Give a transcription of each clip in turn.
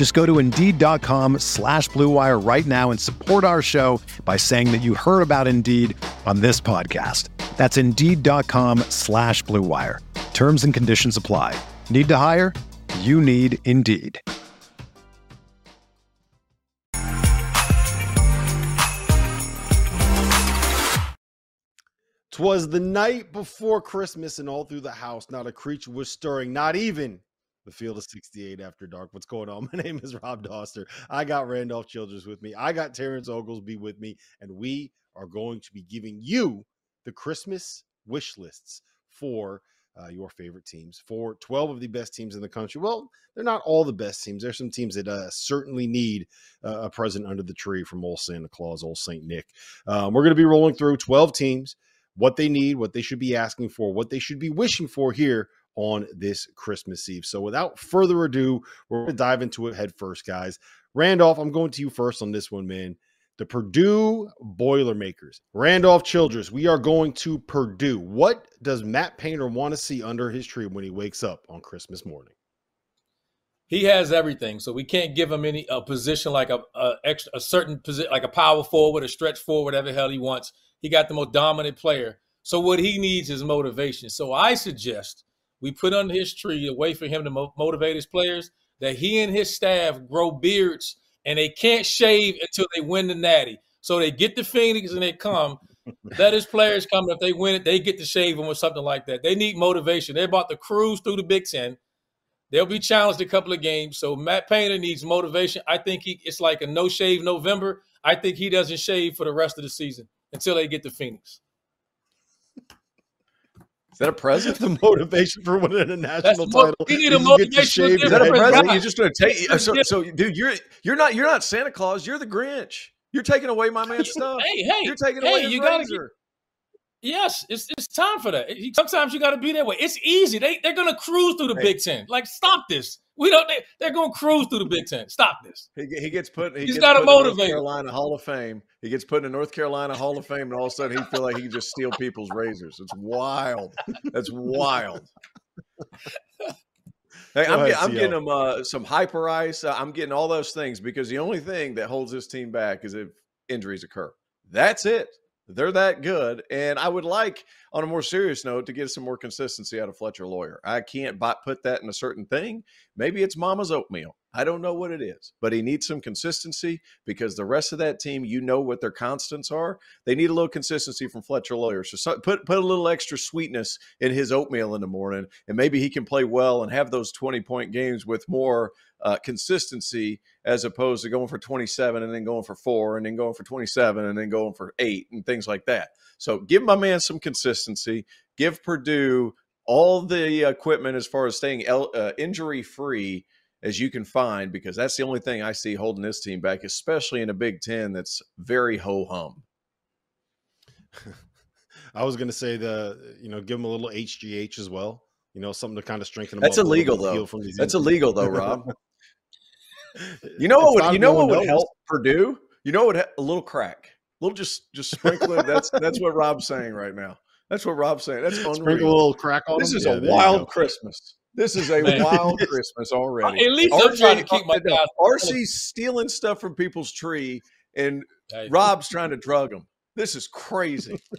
Just go to Indeed.com slash BlueWire right now and support our show by saying that you heard about Indeed on this podcast. That's Indeed.com slash BlueWire. Terms and conditions apply. Need to hire? You need Indeed. Twas the night before Christmas, and all through the house, not a creature was stirring, not even the field of 68 after dark. What's going on? My name is Rob Doster. I got Randolph Childress with me. I got Terrence Oglesby with me, and we are going to be giving you the Christmas wish lists for uh, your favorite teams, for 12 of the best teams in the country. Well, they're not all the best teams. There's some teams that uh, certainly need uh, a present under the tree from old Santa Claus, old Saint Nick. Um, we're going to be rolling through 12 teams what they need, what they should be asking for, what they should be wishing for here on this Christmas Eve. So without further ado, we're going to dive into it head first, guys. Randolph, I'm going to you first on this one, man. The Purdue Boilermakers. Randolph Childress, we are going to Purdue. What does Matt Painter want to see under his tree when he wakes up on Christmas morning? He has everything, so we can't give him any a position like a, a extra a certain position like a power forward, a stretch forward, whatever hell he wants. He got the most dominant player. So what he needs is motivation. So I suggest we put under his tree a way for him to mo- motivate his players that he and his staff grow beards and they can't shave until they win the natty. So they get the Phoenix and they come. Let his players come. If they win it, they get to shave them or something like that. They need motivation. They're about to cruise through the Big Ten. They'll be challenged a couple of games. So Matt Painter needs motivation. I think he it's like a no shave November. I think he doesn't shave for the rest of the season until they get to Phoenix. Is that a present? the motivation for winning a national mo- title. you need a motivation. you get to motivational shave Is that a difference. present? Right. You're just going to take. Uh, so, so, dude, you're you're not you're not Santa Claus. You're the Grinch. You're taking away my man's stuff. Hey, hey, You're taking hey, away his you gotta razor. Yes, it's it's time for that. Sometimes you got to be that way. It's easy. They they're gonna cruise through the Hey. Big Ten. Like stop this. We don't. They, they're gonna cruise through the Big Ten. Stop this. He, he gets put. He He's gets gotta put North motivate. Carolina Hall of Fame. He gets put in the North Carolina Hall of Fame, and all of a sudden he feel like he can just steal people's razors. It's wild. That's wild. Hey, I'm, ahead, get, I'm getting him uh, some Hyperice. Uh, I'm getting all those things because the only thing that holds this team back is if injuries occur. That's it. They're that good. And I would like, on a more serious note, to get some more consistency out of Fletcher Loyer. I can't buy, put that in a certain thing. Maybe it's Mama's oatmeal. I don't know what it is, but he needs some consistency because the rest of that team, you know what their constants are. They need a little consistency from Fletcher Loyer. So, so put put a little extra sweetness in his oatmeal in the morning, and maybe he can play well and have those twenty point games with more uh, consistency as opposed to going for 27 and then going for four and then going for 27 and then going for eight and things like that. So give my man some consistency. Give Purdue all the equipment as far as staying el- uh, injury free as you can find because that's the only thing I see holding this team back, especially in a Big Ten that's very ho hum. I was going to say the you know give him a little HGH as well. You know something to kind of strengthen. Him That's illegal, though. That's injuries. illegal though, Rob. You know what? Would, you know what would help Purdue? You know what? A little crack, a little just just sprinkling. That's that's what Rob's saying right now. That's what Rob's saying. That's Sprinkle a little crack on This him. is Yeah, a wild. Christmas. This is a Man. wild Christmas already. At least I'm trying to keep my no, guys. RC's stealing stuff from people's tree, and Hey, Rob's trying to drug them. This is crazy.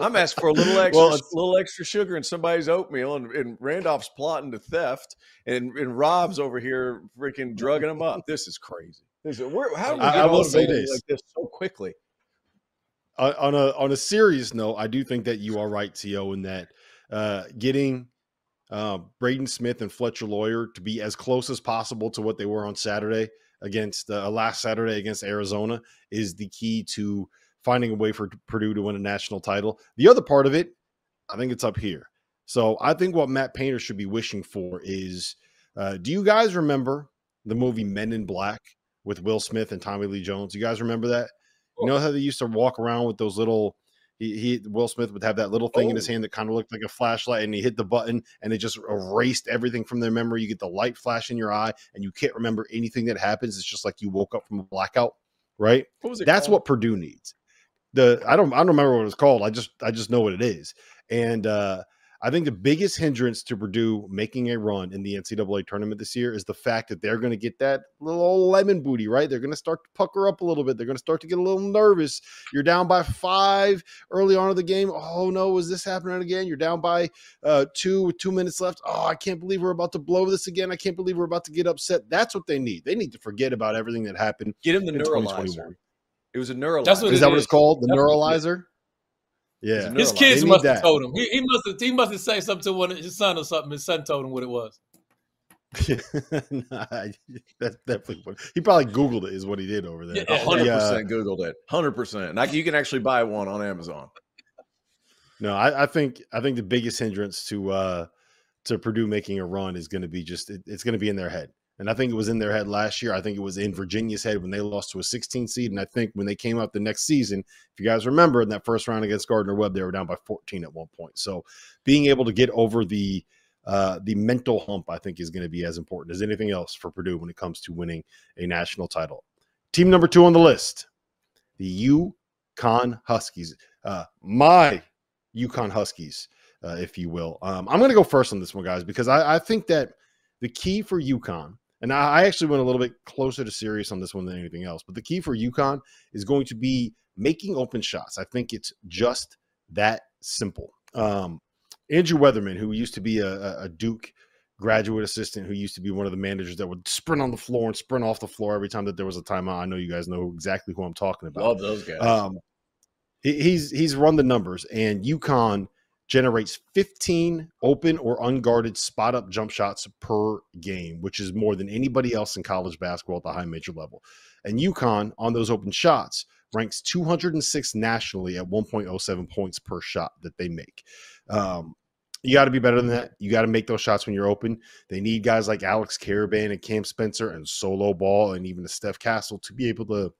I'm asking for a little extra, Well, little extra sugar in somebody's oatmeal, and, and Randolph's plotting to theft, and, and Rob's over here freaking drugging them up. This is crazy. This is, where, how do we I- get I will say this. like this so quickly? on a on a serious note, I do think that you are right, To, in that uh, getting uh, Braden Smith and Fletcher Loyer to be as close as possible to what they were on Saturday against uh, last Saturday against Arizona is the key to finding a way for Purdue to win a national title. The other part of it, I think it's up here. So I think what Matt Painter should be wishing for is uh, do you guys remember the movie Men in Black with Will Smith and Tommy Lee Jones? You guys remember that? You know how they used to walk around with those little he, he Will Smith would have that little thing oh. in his oh. hand that kind of looked like a flashlight, and he hit the button, and it just erased everything from their memory. You get the light flash in your eye, and you can't remember anything that happens. It's just like you woke up from a blackout, right? What That's called? what Purdue needs. The I don't I don't remember what it's called. I just I just know what it is, and uh, I think the biggest hindrance to Purdue making a run in the NCAA tournament this year is the fact that they're going to get that little lemon booty, right? They're going to start to pucker up a little bit. They're going to start to get a little nervous. You're down by five early on in the game. Oh no, is this happening again? You're down by uh, two with two minutes left. Oh, I can't believe we're about to blow this again. I can't believe we're about to get upset. That's what they need. They need to forget about everything that happened. Get him the neuralizer. It was a neuralizer. That's what is that what it's called? The That's neuralizer. Yeah, his kids must have told him. He, he, must have. He must have said something to one of his son or something. His son told him what it was. nah, that's definitely what he probably Googled it. Is what he did over there. Hundred yeah, percent Googled it. Hundred percent. You can actually buy one on Amazon. No, I, I, think I think the biggest hindrance to uh to Purdue making a run is going to be just it, it's going to be in their head. And I think it was in their head last year. I think it was in Virginia's head when they lost to a 16 seed. And I think when they came out the next season, if you guys remember in that first round against Gardner Webb, they were down by 14 at one point. So being able to get over the uh, the mental hump, I think, is going to be as important as anything else for Purdue when it comes to winning a national title. Team number two on the list, the UConn Huskies. Uh, my UConn Huskies, uh, if you will. Um, I'm going to go first on this one, guys, because I, I think that the key for UConn and I actually went a little bit closer to serious on this one than anything else. But the key for UConn is going to be making open shots. I think it's just that simple. Um, Andrew Weatherman, who used to be a, a, Duke graduate assistant, who used to be one of the managers that would sprint on the floor and sprint off the floor every time that there was a timeout. I know you guys know exactly who I'm talking about. Love those guys. Um, he, he's he's run the numbers, and UConn generates 15 open or unguarded spot up jump shots per game, which is more than anybody else in college basketball at the high major level. And UConn on those open shots ranks 206 nationally at 1.07 points per shot that they make. Um, you got to be better than that. You got to make those shots when you're open. They need guys like Alex Karaban and Cam Spencer and Solo Ball and even a Steph Castle to be able to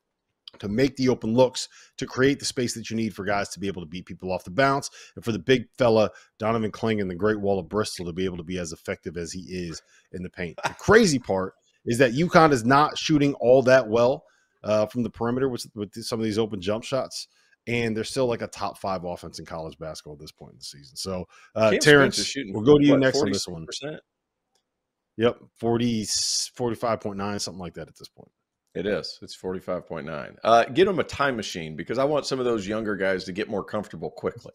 to make the open looks, to create the space that you need for guys to be able to beat people off the bounce, and for the big fella Donovan Clingan and the Great Wall of Bristol to be able to be as effective as he is in the paint. The crazy part is that UConn is not shooting all that well uh, from the perimeter with, with some of these open jump shots. And they're still like a top five offense in college basketball at this point in the season. So, uh, Terrence, we'll go to you what, next on this one. Yep, 40, 45.9, something like that at this point. It is. It's 45.9. Uh, get them a time machine because I want some of those younger guys to get more comfortable quickly.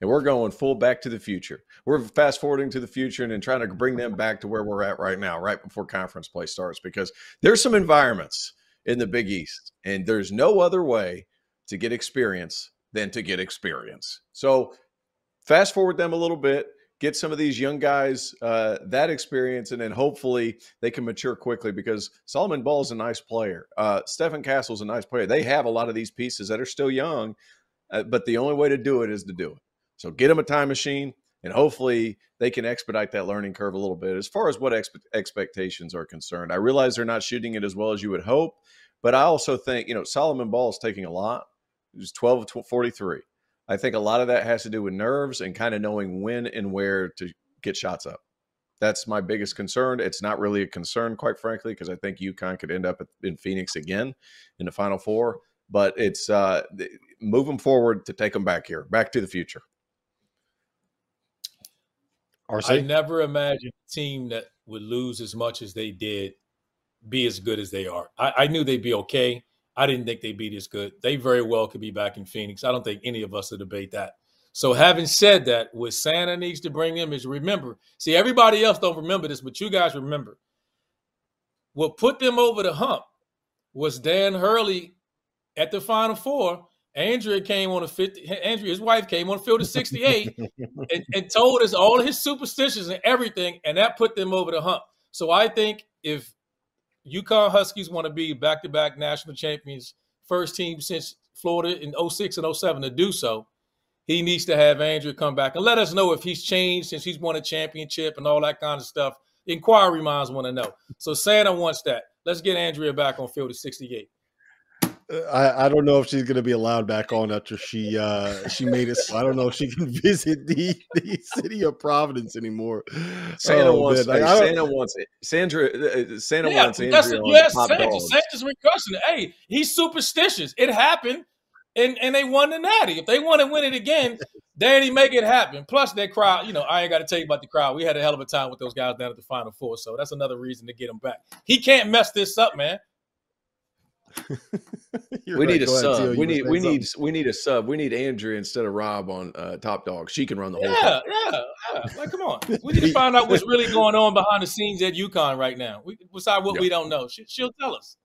And we're going full back to the future. We're fast forwarding to the future and then trying to bring them back to where we're at right now, right before conference play starts, because there's some environments in the Big East, and there's no other way to get experience than to get experience. So fast forward them a little bit get some of these young guys uh, that experience, and then hopefully they can mature quickly because Solomon Ball is a nice player. Uh, Stephen Castle is a nice player. They have a lot of these pieces that are still young, uh, but the only way to do it is to do it. So get them a time machine, and hopefully they can expedite that learning curve a little bit. As far as what expe- expectations are concerned, I realize they're not shooting it as well as you would hope, but I also think you know Solomon Ball is taking a lot. He was 12 of 43. I think a lot of that has to do with nerves and kind of knowing when and where to get shots up. That's my biggest concern. It's not really a concern, quite frankly, because I think UConn could end up in Phoenix again in the Final Four. But it's uh, move them forward to take them back here, back to the future. RC? I never imagined a team that would lose as much as they did be as good as they are. I, I knew they'd be okay. I didn't think they'd be this good. They very well could be back in Phoenix. I don't think any of us would debate that. So having said that, what Santa needs to bring them is remember. See, everybody else don't remember this, but you guys remember. What put them over the hump was Dan Hurley at the Final Four Andrea came on a 50. Andrea, his wife, came on the field of 68 and, and told us all his superstitions and everything, and that put them over the hump. So I think if UConn Huskies want to be back to back national champions, first team since Florida in 06 and 07 to do so, he needs to have Andrea come back and let us know if he's changed since he's won a championship and all that kind of stuff. Inquiry minds want to know. So Santa wants that. Let's get Andrea back on field of 68. I, I don't know if she's going to be allowed back on after she uh she made it. I don't know if she can visit the, the city of Providence anymore. Santa oh, wants like, Santa wants it. Sandra uh, uh, Santa yeah, wants Andrea yes, Santa, Santa's recursing. Hey, he's superstitious. It happened, and and they won the Natty. If they want to win it again, Danny make it happen. Plus that crowd, you know, I ain't got to tell you about the crowd. We had a hell of a time with those guys down at the Final Four, so that's another reason to get him back. He can't mess this up, man. we right. need a Go sub. we need we need we need a sub. We need Andrea instead of Rob on uh, Top Dog. She can run the whole. Yeah, yeah, yeah. Like, come on. We need to find out what's really going on behind the scenes at UConn right now. We, besides what we don't know, she, will tell us.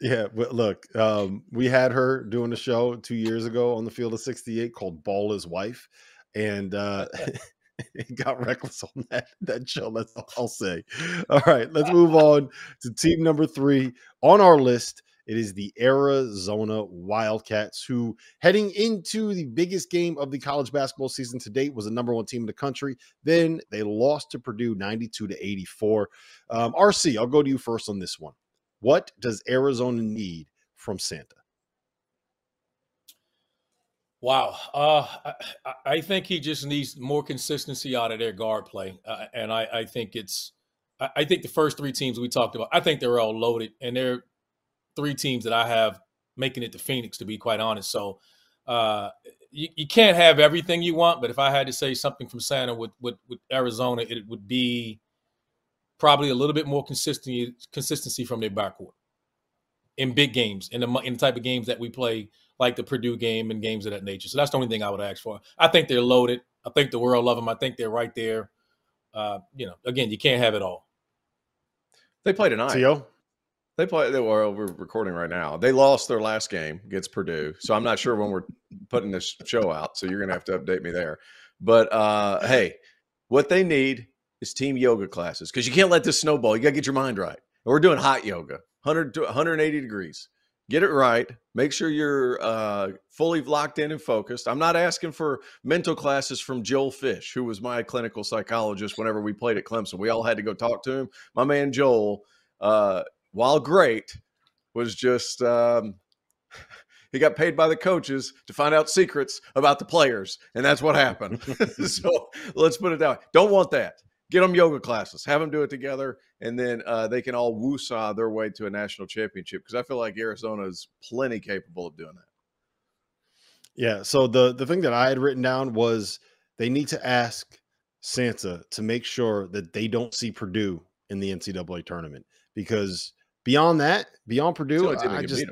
Yeah, but look, um, we had her doing a show two years ago on the field of 68 called Ball is Wife. And uh, it got reckless on that that show. That's all I'll say. All right, let's move on to team number three on our list. It is the Arizona Wildcats, who heading into the biggest game of the college basketball season to date was the number one team in the country. Then they lost to Purdue 92 to 84. Um, RC, I'll go to you first on this one. What does Arizona need from Santa? Wow. Uh, I, I, think he just needs more consistency out of their guard play. Uh, and I, I, think it's, I, think the first three teams we talked about, I think they're all loaded. And they're three teams that I have making it to Phoenix, to be quite honest. So uh, you, you can't have everything you want. But if I had to say something from Santa with, with, with Arizona, it would be probably a little bit more consistency, consistency from their backcourt in big games, in the, in the type of games that we play – like the Purdue game and games of that nature. So that's the only thing I would ask for. I think they're loaded. I think the world love them. I think they're right there. Uh, you know, again, you can't have it all. They play tonight. Theo? They play. They were we're recording right now. They lost their last game against Purdue, so I'm not sure when we're putting this show out. So you're gonna have to update me there. But uh, hey, what they need is team yoga classes because you can't let this snowball. You gotta get your mind right. we're doing hot yoga, 100 to 180 degrees get it right make sure you're uh, fully locked in and focused. I'm not asking for mental classes from joel fish who was my clinical psychologist whenever we played at clemson. We all had to go talk to him. My man joel uh, while great was just um, he got paid by the coaches to find out secrets about the players and that's what happened. So let's put it down don't want that get them yoga classes, have them do it together, and then uh, they can all woosah their way to a national championship. Because I feel like Arizona is plenty capable of doing that. Yeah. So the the thing that I had written down was they need to ask Santa to make sure that they don't see Purdue in the NCAA tournament because beyond that, beyond Purdue, I just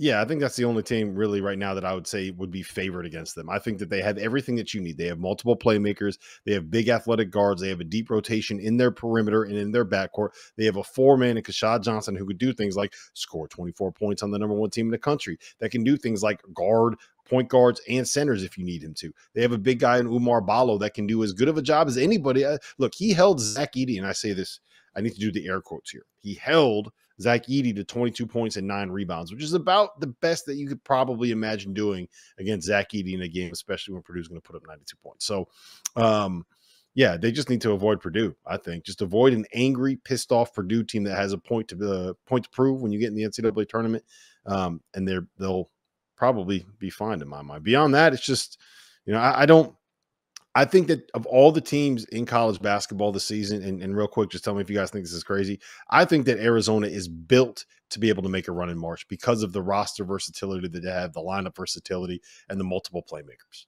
yeah, I think that's the only team really right now that I would say would be favored against them. I think that they have everything that you need. They have multiple playmakers. They have big athletic guards. They have a deep rotation in their perimeter and in their backcourt. They have a four man in Keshad Johnson who could do things like score 24 points on the number one team in the country. That can do things like guard point guards and centers if you need him to. They have a big guy in Oumar Ballo that can do as good of a job as anybody. Uh, look, he held Zach Edey, and I say this, I need to do the air quotes here. He held Zach Edey to 22 points and nine rebounds, which is about the best that you could probably imagine doing against Zach Edey in a game, especially when Purdue's going to put up 92 points. So, um, yeah, they just need to avoid Purdue. I think just avoid an angry, pissed off Purdue team that has a point to uh, point to prove when you get in the NCAA tournament, um, and they're they'll probably be fine in my mind. Beyond that, it's just you know I, I don't I think that of all the teams in college basketball this season, and, and, real quick, just tell me if you guys think this is crazy. I think that Arizona is built to be able to make a run in March because of the roster versatility that they have, the lineup versatility, and the multiple playmakers.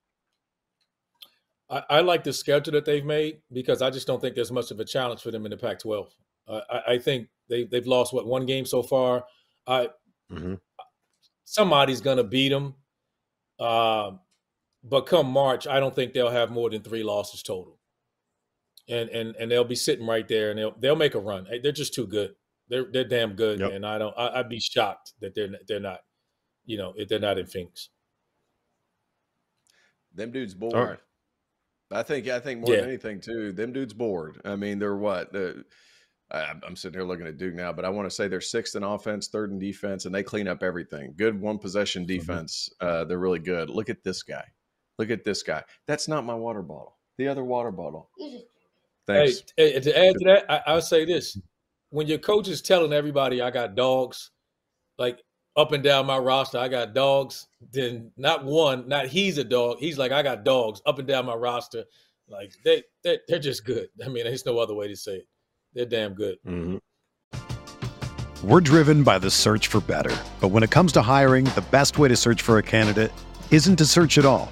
I, I like the schedule that they've made because I just don't think there's much of a challenge for them in the Pac-12. Uh, I, I, think they they've lost what one game so far. I mm-hmm. somebody's going to beat them. Uh, but come March, I don't think they'll have more than three losses total. And and and they'll be sitting right there, and they'll they'll make a run. They're just too good. They're they're damn good, yep. and I don't. I, would be shocked that they're they're not. you know, if they're not in Phoenix. Them dudes bored. All right. I think I think more Yeah. than anything too. Them dudes bored. I mean, they're what? The, I- I'm sitting here looking at Duke now, but I want to say they're sixth in offense, third in defense, and they clean up everything. Good one possession defense. Uh, they're really good. Look at this guy. Look at this guy. That's not my water bottle. The other water bottle. Thanks. Hey, hey, to add to that, I, I'll say this: when your coach is telling everybody, "I got dogs," like up and down my roster, I got dogs. Then not one, not he's a dog. He's like, I got dogs up and down my roster. Like they, they they're just good. I mean, there's no other way to say it. They're damn good. Mhm. We're driven by the search for better. But when it comes to hiring, the best way to search for a candidate isn't to search at all.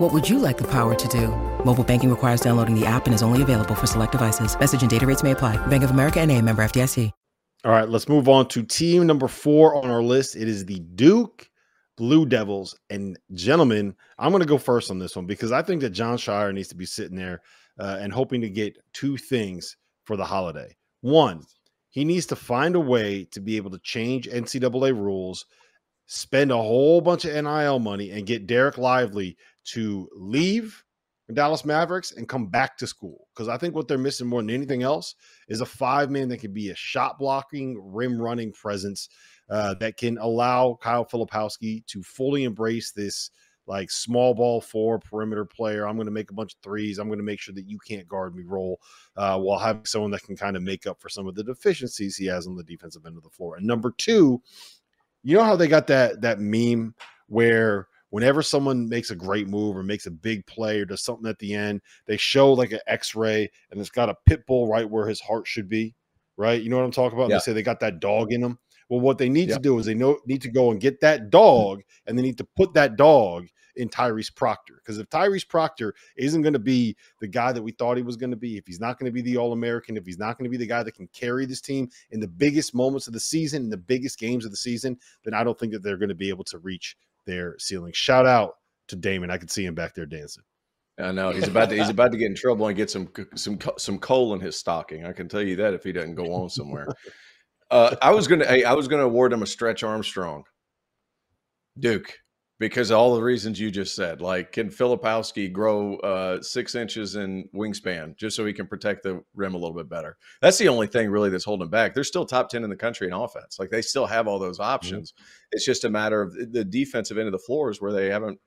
What would you like the power to do? Mobile banking requires downloading the app and is only available for select devices. Message and data rates may apply. Bank of America and a member FDIC. All right, let's move on to team number four on our list. It is the Duke Blue Devils. And gentlemen, I'm going to go first on this one because I think that Jon Scheyer needs to be sitting there uh, and hoping to get two things for the holiday. One, he needs to find a way to be able to change NCAA rules, spend a whole bunch of NIL money, and get Dereck Lively to leave Dallas Mavericks and come back to school. Because I think what they're missing more than anything else is a five man that can be a shot blocking, rim running presence uh, that can allow Kyle Filipowski to fully embrace this like small ball four perimeter player. I'm going to make a bunch of threes. I'm going to make sure that you can't guard me role uh, while having someone that can kind of make up for some of the deficiencies he has on the defensive end of the floor. And number two, you know how they got that that meme where whenever someone makes a great move or makes a big play or does something at the end, they show like an X-ray and it's got a pit bull right where his heart should be. Right? You know what I'm talking about? Yeah. They say they got that dog in them. Well, what they need Yeah. to do is they know need to go and get that dog, and they need to put that dog in Tyrese Proctor. Because if Tyrese Proctor isn't going to be the guy that we thought he was going to be, if he's not going to be the All American, if he's not going to be the guy that can carry this team in the biggest moments of the season, in the biggest games of the season, then I don't think that they're going to be able to reach their ceiling. Shout out to Damon. I could see him back there dancing. I know he's about to he's about to get in trouble and get some some some coal in his stocking. I can tell you that if he doesn't go on somewhere. uh, I was gonna I was gonna award him a stretch Armstrong, Duke, because of all the reasons you just said. Like, can Filipowski grow uh, six inches in wingspan just so he can protect the rim a little bit better? That's the only thing really that's holding back. They're still top ten in the country in offense. Like they still have all those options. It's just a matter of the defensive end of the floors where they haven't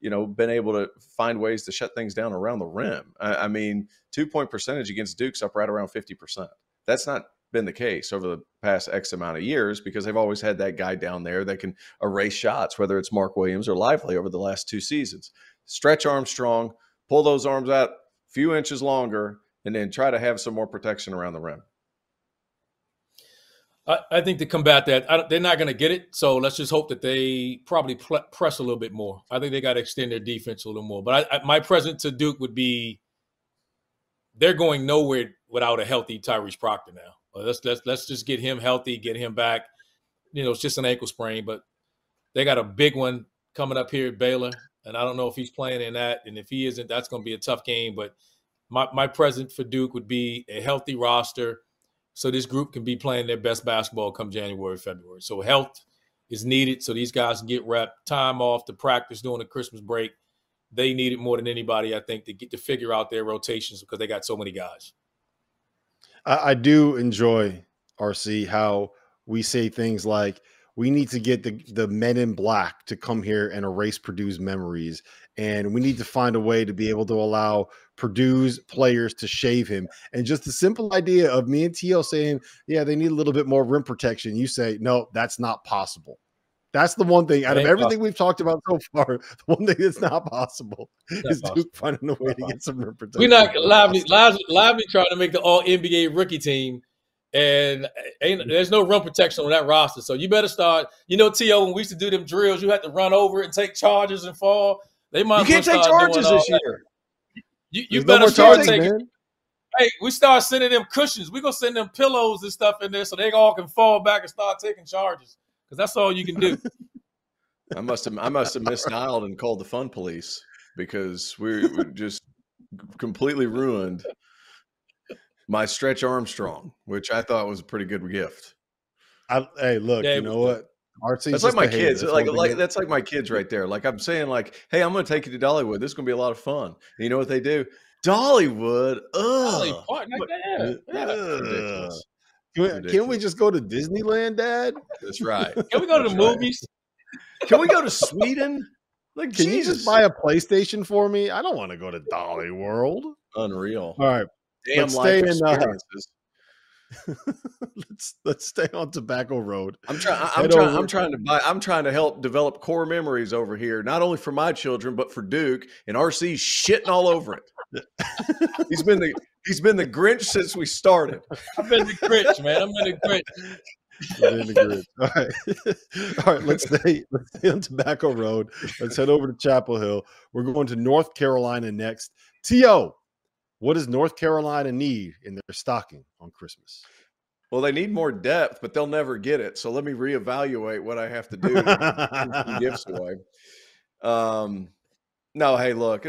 you know, been able to find ways to shut things down around the rim. I, I mean, two point percentage against Duke's up right around 50%. That's not been the case over the past X amount of years because they've always had that guy down there that can erase shots, whether it's Mark Williams or Lively over the last two seasons. Stretch Armstrong, pull those arms out a few inches longer, and then try to have some more protection around the rim. I, I think to combat that, I they're not going to get it. So let's just hope that they probably pl- press a little bit more. I think they got to extend their defense a little more. But I, my present to Duke would be they're going nowhere without a healthy Tyrese Proctor now. Let's let's let's just get him healthy, get him back. You know, it's just an ankle sprain, but they got a big one coming up here at Baylor. and I don't know if he's playing in that. And if he isn't, that's going to be a tough game. But my my present for Duke would be a healthy roster, so this group can be playing their best basketball come January, February. So health is needed so these guys can get rep time off to practice during the Christmas break. They need it more than anybody, I think, to get to figure out their rotations because they got so many guys. I, I do enjoy RC how we say things like we need to get the, the men in black to come here and erase Purdue's memories. And we need to find a way to be able to allow Purdue's players to shave him. And just the simple idea of me and T.O. saying, yeah, they need a little bit more rim protection. You say, no, that's not possible. That's the one thing out of everything possible. we've talked about so far. The one thing that's not possible is possible. Duke finding a way to get some protection. We're not lively, lively, lively trying to make the All NBA rookie team, and eh, ain't, mm-hmm. there's no run protection on that roster. So you better start. You know, To when we used to do them drills, you had to run over and take charges and fall. They might. You can't take charges this year. You, you better no start taking. Man. Hey, we start sending them cushions. We gonna send them pillows and stuff in there so they all can fall back and start taking charges because that's all you can do. I must have I must have misdialed and called the fun police because we, we just completely ruined my stretch Armstrong, which I thought was a pretty good gift. I, hey, look, yeah, you know what? RC's that's like my kids. That's like like that's like my kids right there. Like I'm saying, like, hey, I'm going to take you to Dollywood. This is going to be a lot of fun. And you know what they do? Dollywood. Ugh. Dolly yeah. Can we, can we just go to Disneyland, Dad? That's right. Can we go to the That's movies? Right. Can we go to Sweden? Like, can Jesus. you just buy a PlayStation for me? I don't want to go to Dolly World. Unreal. All right. Damn let's stay in, uh, let's let's stay on Tobacco Road. I'm trying. I'm trying. I'm trying to buy. I'm trying to help develop core memories over here, not only for my children but for Duke and RC shitting all over it. He's been the he's been the Grinch since we started. I've been the Grinch, man. I'm been the Grinch. All right. All right. Let's stay, let's stay on Tobacco Road. Let's head over to Chapel Hill. We're going to North Carolina next. T.O., what does North Carolina need in their stocking on Christmas? Well, they need more depth, but they'll never get it. So let me reevaluate what I have to do to give gifts away. Um, no, hey, look,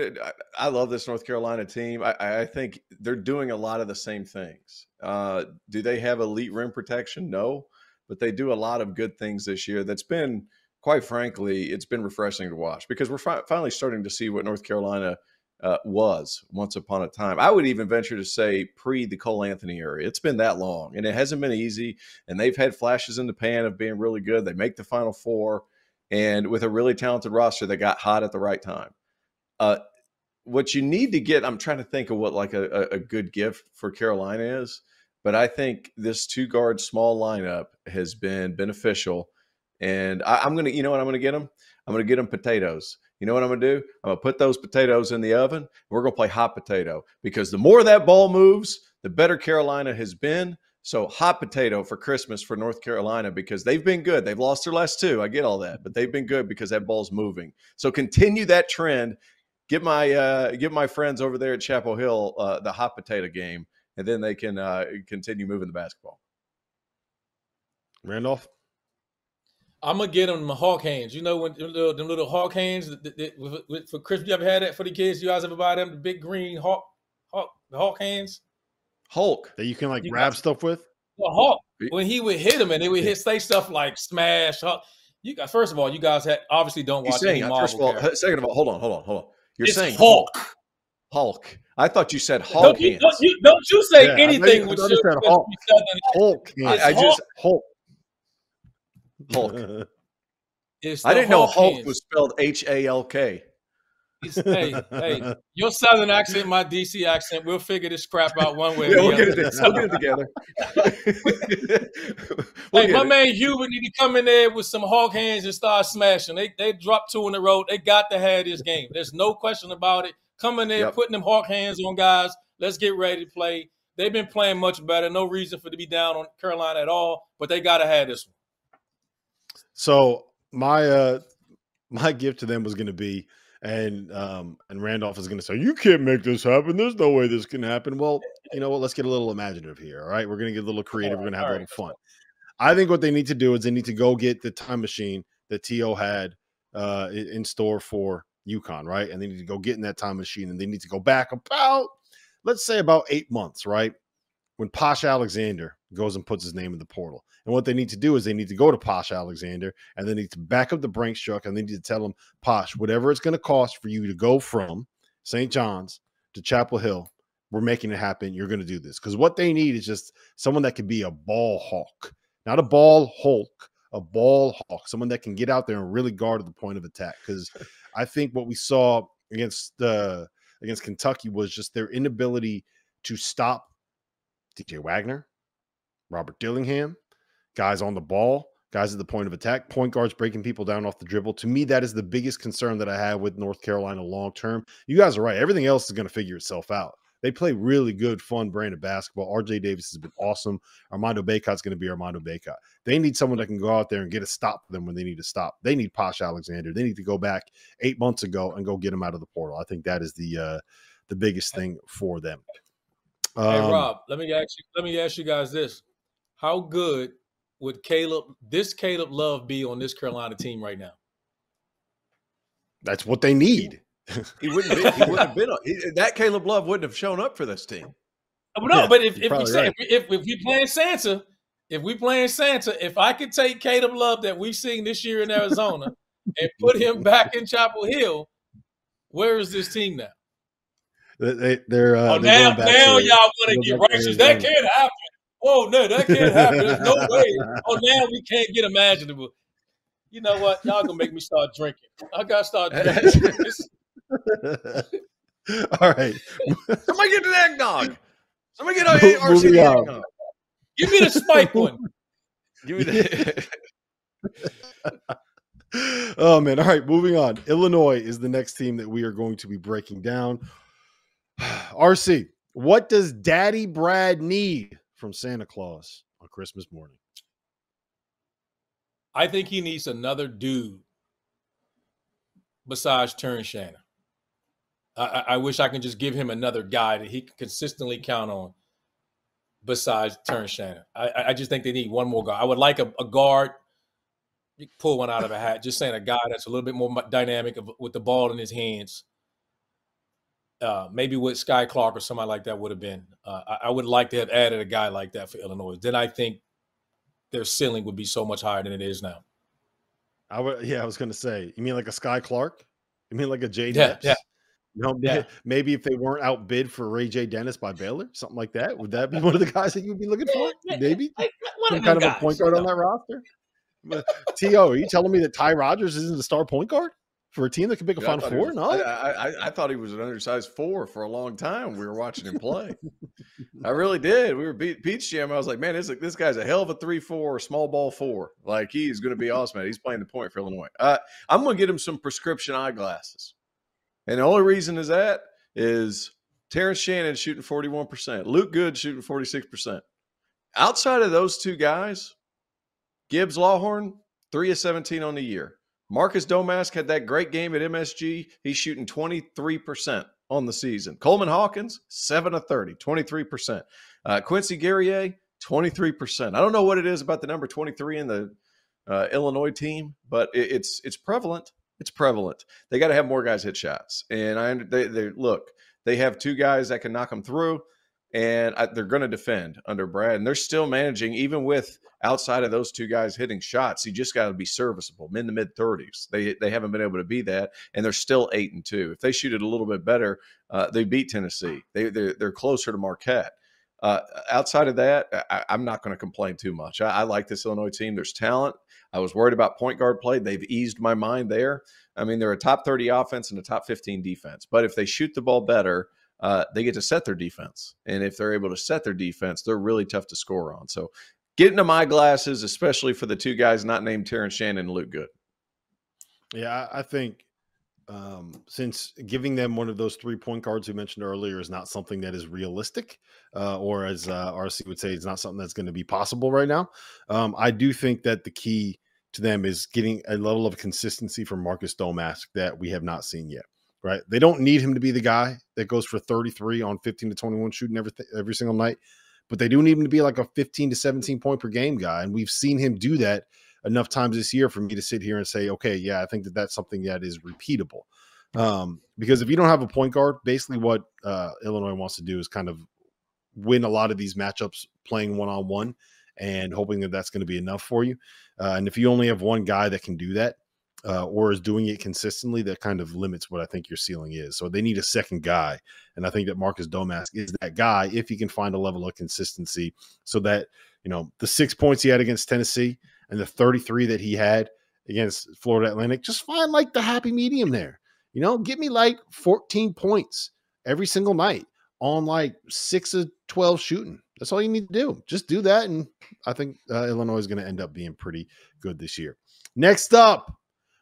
I love this North Carolina team. I, I think they're doing a lot of the same things. Uh, do they have elite rim protection? No, but they do a lot of good things this year. That's been, quite frankly, it's been refreshing to watch because we're fi- finally starting to see what North Carolina – uh, was once upon a time. I would even venture to say pre the Cole Anthony era. It's been that long, and it hasn't been easy. And they've had flashes in the pan of being really good. They make the Final Four, and with a really talented roster, they got hot at the right time. Uh, what you need to get, I'm trying to think of what like a, a good gift for Carolina is, but I think this two guard small lineup has been beneficial. And I, I'm gonna, you know what I'm gonna get them? I'm gonna get them potatoes you know what I'm going to do? I'm going to put those potatoes in the oven. we're going to play hot potato because the more that ball moves, the better Carolina has been. So hot potato for Christmas for North Carolina because they've been good. They've lost their last two. I get all that, but they've been good because that ball's moving. So continue that trend. Get my uh, get my friends over there at Chapel Hill uh, the hot potato game, and then they can uh, continue moving the basketball. Randolph. I'm gonna get them hawk hands. You know when them little, them little hawk hands that, that, that, with, for Christmas. You ever had that for the kids? You guys ever buy them the big green hawk, hawk, the hawk hands? Hulk that you can like you grab stuff with. The Hulk when he would hit them and they would hit say stuff like smash. Hulk. You guys, first of all, you guys had obviously don't watch saying, any Marvel. First of all, characters. second of all, hold on, hold on, hold on. You're it's saying Hulk. Hulk. I thought you said Hulk. Don't you, don't you, don't you say yeah, anything with your, Hulk. Hulk. I, I just Hulk. Hulk. I didn't know Hulk hands. was spelled H A L K. Hey, hey, your southern accent, my DC accent, we'll figure this crap out one way. yeah, we'll get, it, we'll get it together. we'll hey, my it. man Hubert need to come in there with some hawk hands and start smashing. They they dropped two in a row. They got to have this game. There's no question about it. Coming there, yep. putting them hawk hands on guys. Let's get ready to play. They've been playing much better. No reason for to be down on Carolina at all, but they got to have this one. So my uh my gift to them was going to be and um and Randolph is going to say you can't make this happen. There's no way this can happen. Well you know what? Let's get a little imaginative here all right? We're going to get a little creative. We're going to have a little fun. I think what they need to do is they need to go get the time machine that TO had uh in store for UConn, right? And they need to go get in that time machine and they need to go back about, let's say, about eight months, right? When Posh Alexander goes and puts his name in the portal. And what they need to do is they need to go to Posh Alexander and they need to back up the Brinks truck and they need to tell him, Posh, whatever it's going to cost for you to go from St. John's to Chapel Hill, we're making it happen. You're going to do this. Because what they need is just someone that can be a ball hawk, not a ball hulk, a ball hawk, someone that can get out there and really guard at the point of attack. Because I think what we saw against the against Kentucky was just their inability to stop DJ Wagner, Robert Dillingham, guys on the ball, guys at the point of attack, point guards breaking people down off the dribble. To me, that is the biggest concern that I have with North Carolina long term. You guys are right. Everything else is going to figure itself out. They play really good, fun brand of basketball. RJ Davis has been awesome. Armando Bacot's going to be Armando Bacot. They need someone that can go out there and get a stop for them when they need to stop. They need Posh Alexander. They need to go back eight months ago and go get him out of the portal. I think that is the uh, the biggest thing for them. Um, hey Rob, let me ask you. Let me ask you guys this: How good would Caleb, this Caleb Love, be on this Carolina team right now? That's what they need he wouldn't. Be, he wouldn't have been. He, that Caleb Love wouldn't have shown up for this team. No, yeah, but if if we say, right. if, if, if we playing Santa, if we playing Santa, if I could take Caleb Love that we've seen this year in Arizona and put him back in Chapel Hill, where is this team now? They, they're uh, oh, now, now to, y'all want to get righteous. That can't happen. Oh no, that can't happen. There's no way. Oh, now we can't get imaginable. You know what? Y'all gonna make me start drinking. I gotta start drinking. All right. Somebody get an eggnog. Somebody get a RC eggnog. Give me the spike one. Give me the. oh man! All right, moving on. Illinois is the next team that we are going to be breaking down. RC, what does Daddy Brad need from Santa Claus on Christmas morning? I think he needs another dude besides Terrence Shannon. I, I, wish I can just give him another guy that he can consistently count on besides Terrence Shannon. I, I just think they need one more guy. I would like a, a guard. pull one out of a hat. Just saying a guy that's a little bit more dynamic with the ball in his hands. Uh, maybe with Skyy Clark or somebody like that would have been. Uh, I, I, would like to have added a guy like that for Illinois. Then I think their ceiling would be so much higher than it is now. I would, yeah, I was going to say. You mean like a Skyy Clark? You mean like a Jay? Yeah, yeah, you know, yeah. maybe if they weren't outbid for RayJ Dennis by Baylor, something like that, would that be one of the guys that you'd be looking for? Maybe some kind of a point guard on that roster. To, are you telling me that Ty Rodgers isn't a star point guard for a team that can pick a yeah, Final Four? Was, no, I, I, I, thought he was an undersized four for a long time. We were watching him play. I really did. We were beat Peach Jam. I was like, man, this this guy's a hell of a three four, small ball four. Like he's going to be awesome. He's playing the point for Illinois. Uh, I'm going to get him some prescription eyeglasses. And the only reason is that is Terrence Shannon shooting 41%, Luke Goode shooting 46%. Outside of those two guys, Gibbs Lawhorn, 3 of 17 on the year. Marcus Domask had that great game at MSG. He's shooting 23% on the season. Coleman Hawkins, 7 of 30, 23%. Uh, Quincy Guerrier, 23%. I don't know what it is about the number 23 in the uh, Illinois team, but it, it's it's prevalent it's prevalent. They got to have more guys hit shots. And I they, they look, they have two guys that can knock them through, and I, they're going to defend under Brad. And they're still managing, even with outside of those two guys hitting shots. You just got to be serviceable, in the mid thirties. They they haven't been able to be that, and they're still eight and two. If they shoot it a little bit better, uh, they beat Tennessee. They they're, they're closer to Marquette. Uh, outside of that, I, am not going to complain too much. I, I, like this Illinois team. There's talent. I was worried about point guard play. They've eased my mind there. I mean, they're a top 30 offense and a top 15 defense. But if they shoot the ball better, uh, they get to set their defense. And if they're able to set their defense, they're really tough to score on. So get into my glasses, especially for the two guys not named Terrence Shannon and Luke Goode. Yeah, I think um, since giving them one of those three point guards we mentioned earlier is not something that is realistic, uh, or as uh, RC would say, it's not something that's going to be possible right now. Um, I do think that the key to them is getting a level of consistency from Marcus Domask that we have not seen yet. Right? They don't need him to be the guy that goes for 33 on 15 to 21 shooting every every single night, but they do need him to be like a 15 to 17 point per game guy, and we've seen him do that enough times this year for me to sit here and say, okay, yeah, I think that that's something that is repeatable. Um, because if you don't have a point guard, basically what uh, Illinois wants to do is kind of win a lot of these matchups playing one on one and hoping that that's going to be enough for you. Uh, and if you only have one guy that can do that, uh, or is doing it consistently, that kind of limits what I think your ceiling is. So they need a second guy, and I think that Marcus Domask is that guy if he can find a level of consistency, so that you know the six points he had against Tennessee and the 33 that he had against Florida Atlantic, just find like the happy medium there. You know, give me like 14 points every single night on like six of 12 shooting. That's all you need to do. Just do that. And I think uh, Illinois is going to end up being pretty good this year. Next up,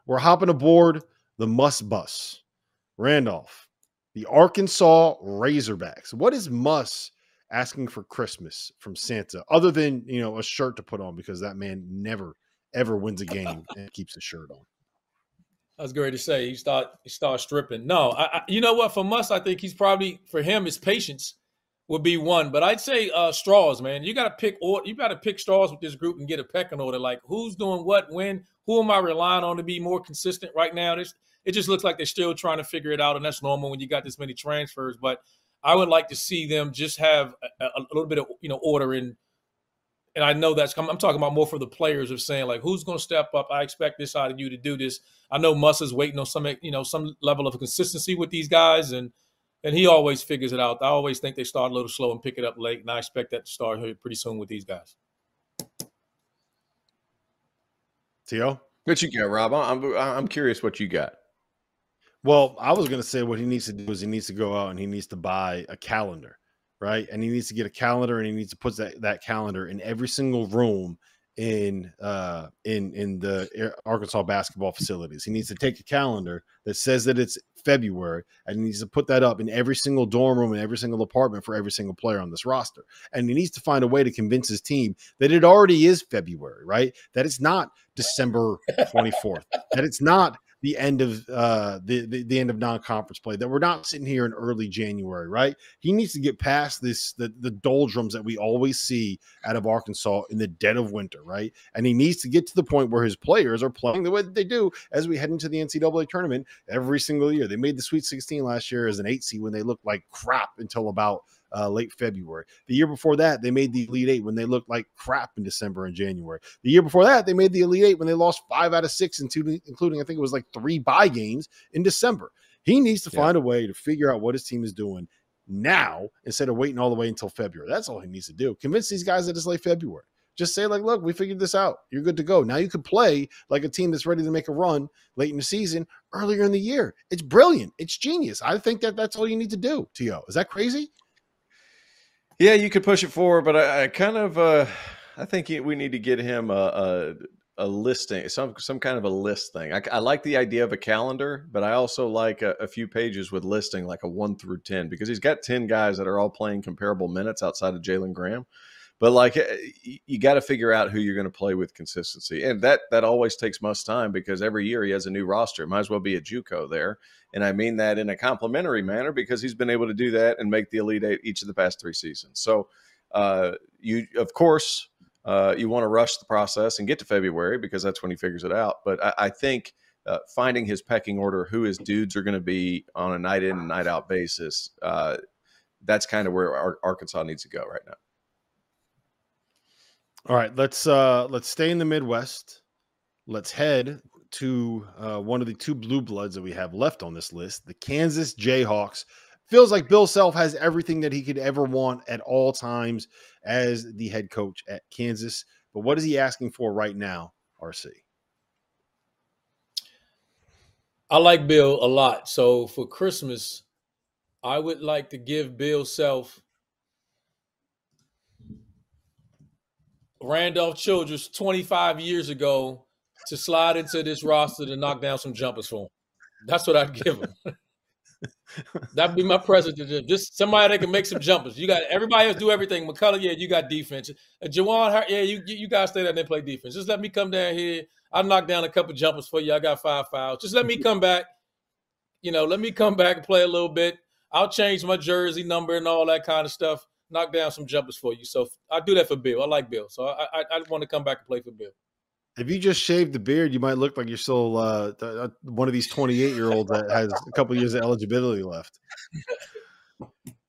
we're hopping aboard the Muss Bus. Randolph, the Arkansas Razorbacks. What is Muss asking for Christmas from Santa other than, you know, a shirt to put on because that man never, ever wins a game and keeps a shirt on? I was going to say he start he start stripping. No, I, I, you know what? For Muss, I think he's probably for him his patience would be one. But I'd say uh, straws, man. You got to pick or you got to pick straws with this group and get a pecking order. Like who's doing what, when, who am I relying on to be more consistent right now? It just looks like they're still trying to figure it out, and that's normal when you got this many transfers. But I would like to see them just have a, a little bit of you know order in and I know that's coming. I'm talking about more for the players of saying like who's going to step up. I expect this out of you to do this. I know Muss is waiting on some you know some level of consistency with these guys, and and he always figures it out. I always think they start a little slow and pick it up late, and I expect that to start here pretty soon with these guys. T.O., what you got, Rob? I'm I'm curious what you got. Well, I was going to say what he needs to do is he needs to go out and he needs to buy a calendar right? And he needs to get a calendar and he needs to put that, that calendar in every single room in uh in in the Arkansas basketball facilities. He needs to take a calendar that says that it's February and he needs to put that up in every single dorm room in every single apartment for every single player on this roster. And he needs to find a way to convince his team that it already is February, right? That it's not December 24th, that it's not the end of uh, the, the, the end of non-conference play. That we're not sitting here in early January, right? He needs to get past this the the doldrums that we always see out of Arkansas in the dead of winter, right? And he needs to get to the point where his players are playing the way that they do as we head into the NCAA tournament every single year. They made the Sweet 16 last year as an eight seed when they looked like crap until about uh, late February. The year before that, they made the Elite Eight when they looked like crap in December and January. The year before that, they made the Elite Eight when they lost five out of six, including, including I think it was like three bye games in December. He needs to yeah. find a way to figure out what his team is doing now instead of waiting all the way until February. That's all he needs to do. Convince these guys that it's late February. Just say, like, look, we figured this out. You're good to go. Now you could play like a team that's ready to make a run late in the season earlier in the year. It's brilliant. It's genius. I think that that's all you need to do, T.O. Is that crazy? Yeah, you could push it forward, but I, I kind of uh, I think we need to get him a, a, a listing, some some kind of a list thing. I, I, like the idea of a calendar, but I also like a, a, few pages with listing like a one through ten because he's got ten guys that are all playing comparable minutes outside of Jalen Graham. But like eh, you got to figure out who you're going to play with consistency, and that that always takes much time because every year he has a new roster. Might as well be a JUCO there, and I mean that in a complimentary manner because he's been able to do that and make the Elite Eight each of the past three seasons. So, uh, you of course uh, you want to rush the process and get to February because that's when he figures it out. But I, I think uh, finding his pecking order, who his dudes are going to be on a night in and night out basis, uh, that's kind of where Arkansas needs to go right now. All right, let's uh let's stay in the Midwest. Let's head to uh, one of the two blue bloods that we have left on this list, the Kansas Jayhawks. Feels like Bill Self has everything that he could ever want at all times as the head coach at Kansas. But what is he asking for right now, RC? I like Bill a lot. So for Christmas, I would like to give Bill Self Randolph Childress 25 years ago to slide into this roster to knock down some jumpers for him. That's what I'd give him. That'd be my present to them. Just somebody that can make some jumpers. You got everybody else do everything. McCullar, yeah, you got defense. Uh, Juwan, yeah, you you guys stay there and play defense. Just let me come down here. I'll knock down a couple jumpers for you. I got five fouls. Just let me come back. You know, let me come back and play a little bit. I'll change my jersey number and all that kind of stuff knock down some jumpers for you. So I do that for Bill. I like Bill, so I I, I want to come back and play for Bill. If you just shave the beard, you might look like you're still uh, uh one of these 28 year olds that has a couple years of eligibility left.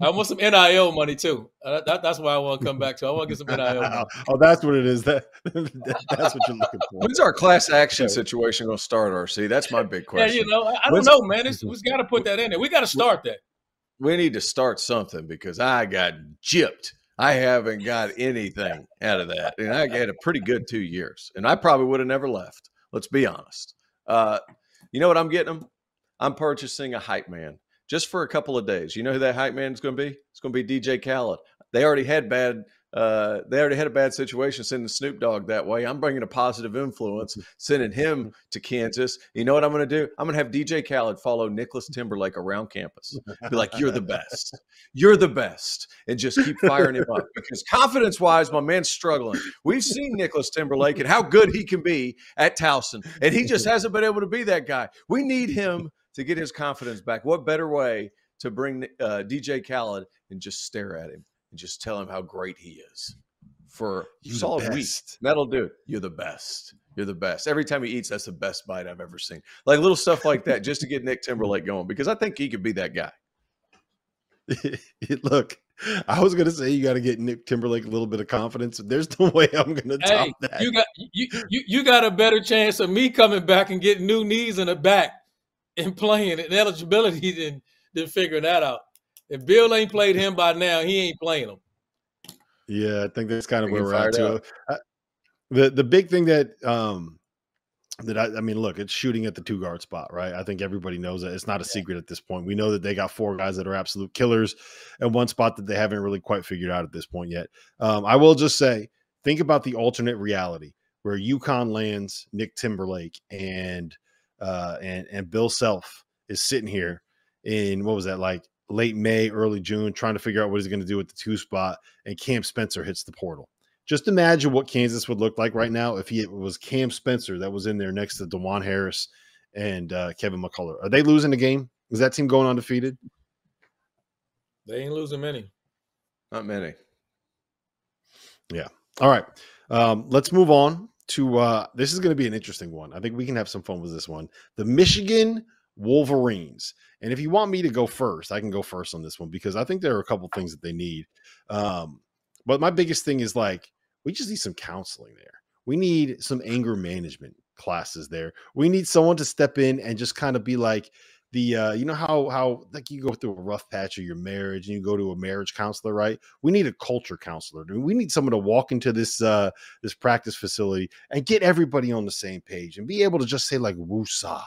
I want some NIL money too. Uh, that, that's why I want to come back to. I want to get some NIL. Money. oh, that's what it is. That that's what you're looking for. When's our class action situation going to start, RC? That's my big question. Yeah, you know, I, I don't know, man. It's, we've got to put that in there. We got to start that. We need to start something because I got gypped. I haven't got anything out of that, and I had a pretty good two years, and I probably would have never left. Let's be honest. Uh, you know what I'm getting them? I'm purchasing a hype man just for a couple of days. You know who that hype man is going to be? It's going to be DJ Khaled. They already had bad. Uh, they already had a bad situation sending Snoop Dogg that way. I'm bringing a positive influence, sending him to Kansas. You know what I'm going to do? I'm going to have DJ Khaled follow Nicholas Timberlake around campus. Be like, "You're the best. You're the best," and just keep firing him up because confidence-wise, my man's struggling. We've seen Nicholas Timberlake and how good he can be at Towson, and he just hasn't been able to be that guy. We need him to get his confidence back. What better way to bring uh, DJ Khaled and just stare at him and just tell him how great he is for you solid week? That'll do. You're the best. You're the best. Every time he eats, that's the best bite I've ever seen. Like little stuff like that, just to get Nick Timberlake going, because I think he could be that guy. Look, I was gonna say you got to get Nick Timberlake a little bit of confidence. There's no way I'm gonna top hey, that. You got you, you you got a better chance of me coming back and getting new knees in the back and playing and eligibility than than figuring that out. If Bill ain't played him by now, he ain't playing him. Yeah, I think that's kind of where we're at too. the the big thing that um that I, I, mean, look, it's shooting at the two guard spot, right? I think everybody knows that it's not a yeah. secret at this point. We know that they got four guys that are absolute killers, and one spot that they haven't really quite figured out at this point yet. Um, I will just say, think about the alternate reality where UConn lands Nick Timberlake and uh, and and Bill Self is sitting here in what was that like late May, early June, trying to figure out what he's going to do with the two spot, and Cam Spencer hits the portal. Just imagine what Kansas would look like right now if he it was Cam Spencer that was in there next to Dajuan Harris and uh, Kevin McCullar. Are they losing the game? Is that team going undefeated? They ain't losing many. Not many. Yeah. All right. Um, let's move on to uh, this is going to be an interesting one. I think we can have some fun with this one. The Michigan Wolverines. And if you want me to go first, I can go first on this one because I think there are a couple things that they need. Um, but my biggest thing is like we just need some counseling there. We need some anger management classes there. We need someone to step in and just kind of be like, the uh, you know how how like you go through a rough patch of your marriage and you go to a marriage counselor, right? We need a culture counselor. We need someone to walk into this uh this practice facility and get everybody on the same page and be able to just say like woosah,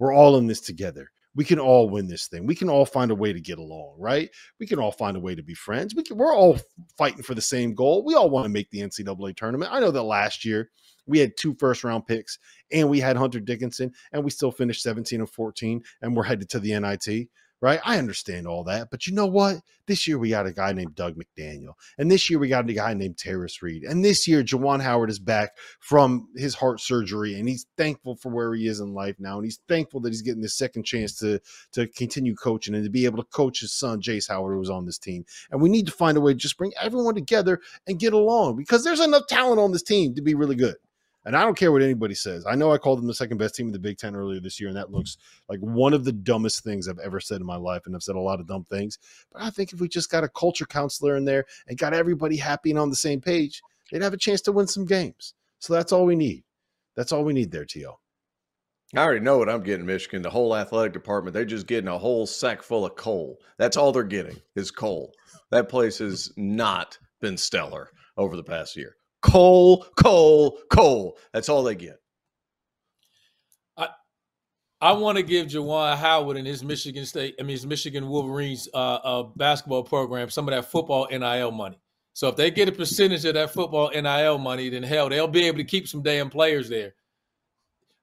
we're all in this together. We can all win this thing. We can all find a way to get along, right? We can all find a way to be friends. We can, we're all fighting for the same goal. We all want to make the NCAA tournament. I know that last year we had two first round picks and we had Hunter Dickinson and we still finished 17 and 14 and we're headed to the NIT right? I understand all that, but you know what? This year we got a guy named Dug McDaniel, and this year we got a guy named Tarris Reed, and this year Juwan Howard is back from his heart surgery, and he's thankful for where he is in life now, and he's thankful that he's getting this second chance to to continue coaching and to be able to coach his son Jace Howard, who was on this team. And we need to find a way to just bring everyone together and get along because there's enough talent on this team to be really good. And I don't care what anybody says. I know I called them the second best team in the Big Ten earlier this year, and that looks like one of the dumbest things I've ever said in my life. And I've said a lot of dumb things. But I think if we just got a culture counselor in there and got everybody happy and on the same page, they'd have a chance to win some games. So that's all we need. That's all we need there, T.O. I already know what I'm getting, Michigan. The whole athletic department, they're just getting a whole sack full of coal. That's all they're getting is coal. That place has not been stellar over the past year coal, coal, coal. That's all they get. I I want to give Juwan Howard and his Michigan State, I mean his Michigan Wolverines uh, uh, basketball program some of that football NIL money. So if they get a percentage of that football NIL money, then hell, they'll be able to keep some damn players there.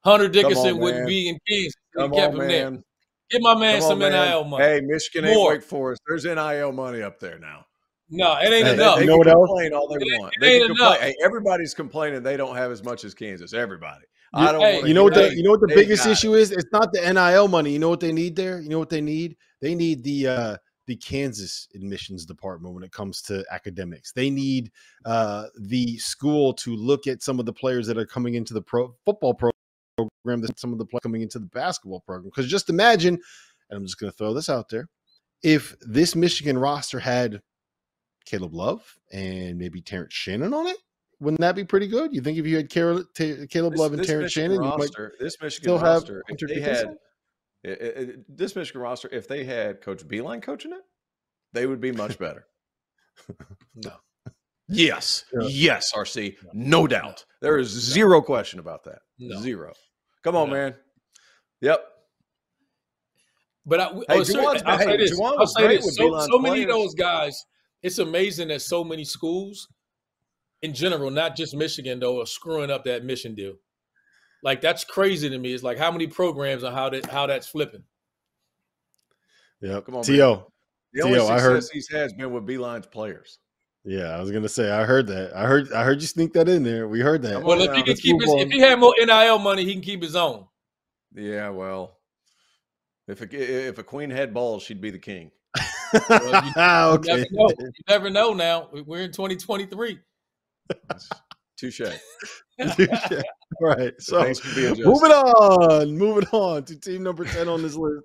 Hunter Dickinson on, wouldn't be in Kansas. Come on, man. There. Give my man Come some on, NIL money. Hey, Michigan More. ain't Wake Forest. There's NIL money up there now. No, it ain't hey, enough. They, they you know what complain else? all they it want. It they can complain. Hey, everybody's complaining they don't have as much as Kansas. Everybody. I don't. Hey, you know what? The, you know what the biggest issue is? It's not the NIL money. You know what they need there? You know what they need? They need the uh the Kansas admissions department when it comes to academics. They need uh, the school to look at some of the players that are coming into the pro football program, that some of the players coming into the basketball program. Because just imagine, and I'm just going to throw this out there, if this Michigan roster had Caleb Love and maybe Terrence Shannon on it, wouldn't that be pretty good? You think if you had Caleb, Caleb Love and Terrence Michigan Shannon, roster, this Michigan still have roster, if Hunter they had it- it- it- this Michigan roster, if they had Coach Beilein coaching it, they would be much better. No. Yes, Yeah. yes, RC, no doubt. There is zero question about that. No. Zero. Come on, No. man. Yep. But I, Hey, oh, sir, Juwan's- I'll say hey, this. Juwan I'll was say great this. with So, so many of those guys. It's amazing that so many schools, in general, not just Michigan, though, are screwing up that mission deal. Like that's crazy to me. It's like how many programs and how that how that's flipping. Yeah, Come on, To. The only Theo, I success heard- he's had has been with Beilein's players. Yeah, I was gonna say I heard that. I heard I heard you sneak that in there. We heard that. Well, if he can let's keep move his, if he had more NIL money, he can keep his own. Yeah, well, if a, if a queen had balls, she'd be the king. Well, you- Ah, You okay. never know. You never know. Now we're in 2023. Touche. Touche. right. So Thanks for being just. moving on, moving on to team number 10 on this list.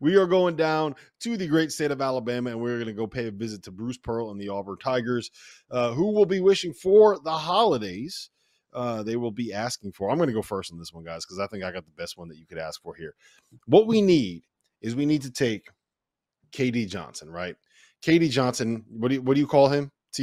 We are going down to the great state of Alabama, and we're going to go pay a visit to Bruce Pearl and the Auburn Tigers, uh, who will be wishing for the holidays. Uh, they will be asking for. I'm going to go first on this one, guys, because I think I got the best one that you could ask for here. What we need is we need to take KD Johnson, right? KD Johnson. What do you, what do you call him? To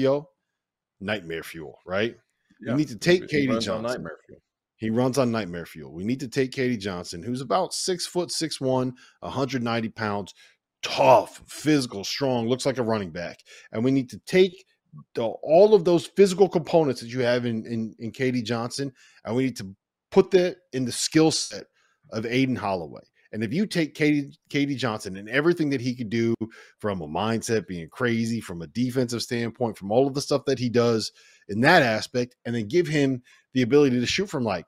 nightmare fuel, right? Yeah, You need to take on Johnson. Nightmare Fuel. He runs on nightmare fuel. We need to take KD Johnson, who's about six foot six one, 190 pounds, tough, physical, strong, looks like a running back. And we need to take the, all of those physical components that you have in, in in KD Johnson, and we need to put that in the skill set of Aden Holloway. And if you take KD, KD Johnson and everything that he could do from a mindset, being crazy, from a defensive standpoint, from all of the stuff that he does in that aspect, and then give him the ability to shoot from like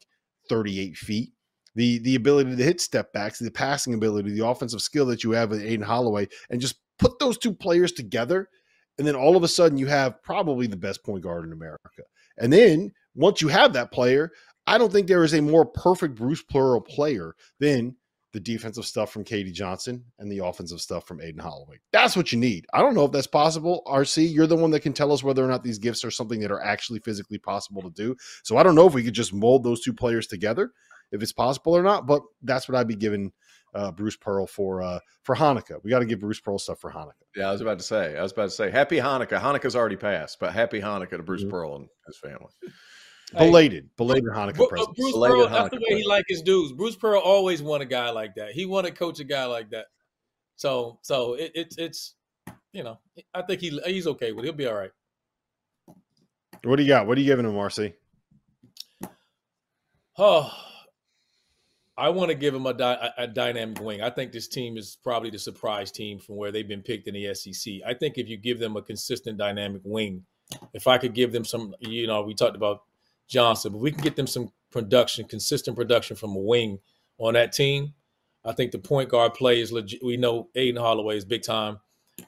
38 feet, the the ability to hit step backs, the passing ability, the offensive skill that you have with Aden Holloway, and just put those two players together, and then all of a sudden you have probably the best point guard in America. And then once you have that player, I don't think there is a more perfect Bruce Pearl player than the defensive stuff from KD Johnson and the offensive stuff from Aden Holloway. That's what you need. I don't know if that's possible. RC, you're the one that can tell us whether or not these gifts are something that are actually physically possible to do. So I don't know if we could just mold those two players together, if it's possible or not. But that's what I'd be giving uh, Bruce Pearl for uh, for Hanukkah. We got to give Bruce Pearl stuff for Hanukkah. Yeah, I was about to say. I was about to say, Happy Hanukkah. Hanukkah's already passed, but Happy Hanukkah to Bruce Mhm. Pearl and his family. Belated, belated Hanukkah Bru- presents. Bruce Belated Pearl, that's the Hanukkah way he like his dudes. Bruce Pearl always want a guy like that. He want to coach a guy like that. So, so it, it's it's you know, I think he he's okay with. it. He'll be all right. What do you got? What are you giving him, RC? Oh, I want to give him a, a, a dynamic wing. I think this team is probably the surprise team from where they've been picked in the SEC. I think if you give them a consistent dynamic wing, if I could give them some, you know, we talked about Johnson, but we can get them some production, consistent production from a wing on that team. I think the point guard play is legit. We know Aden Holloway is big time.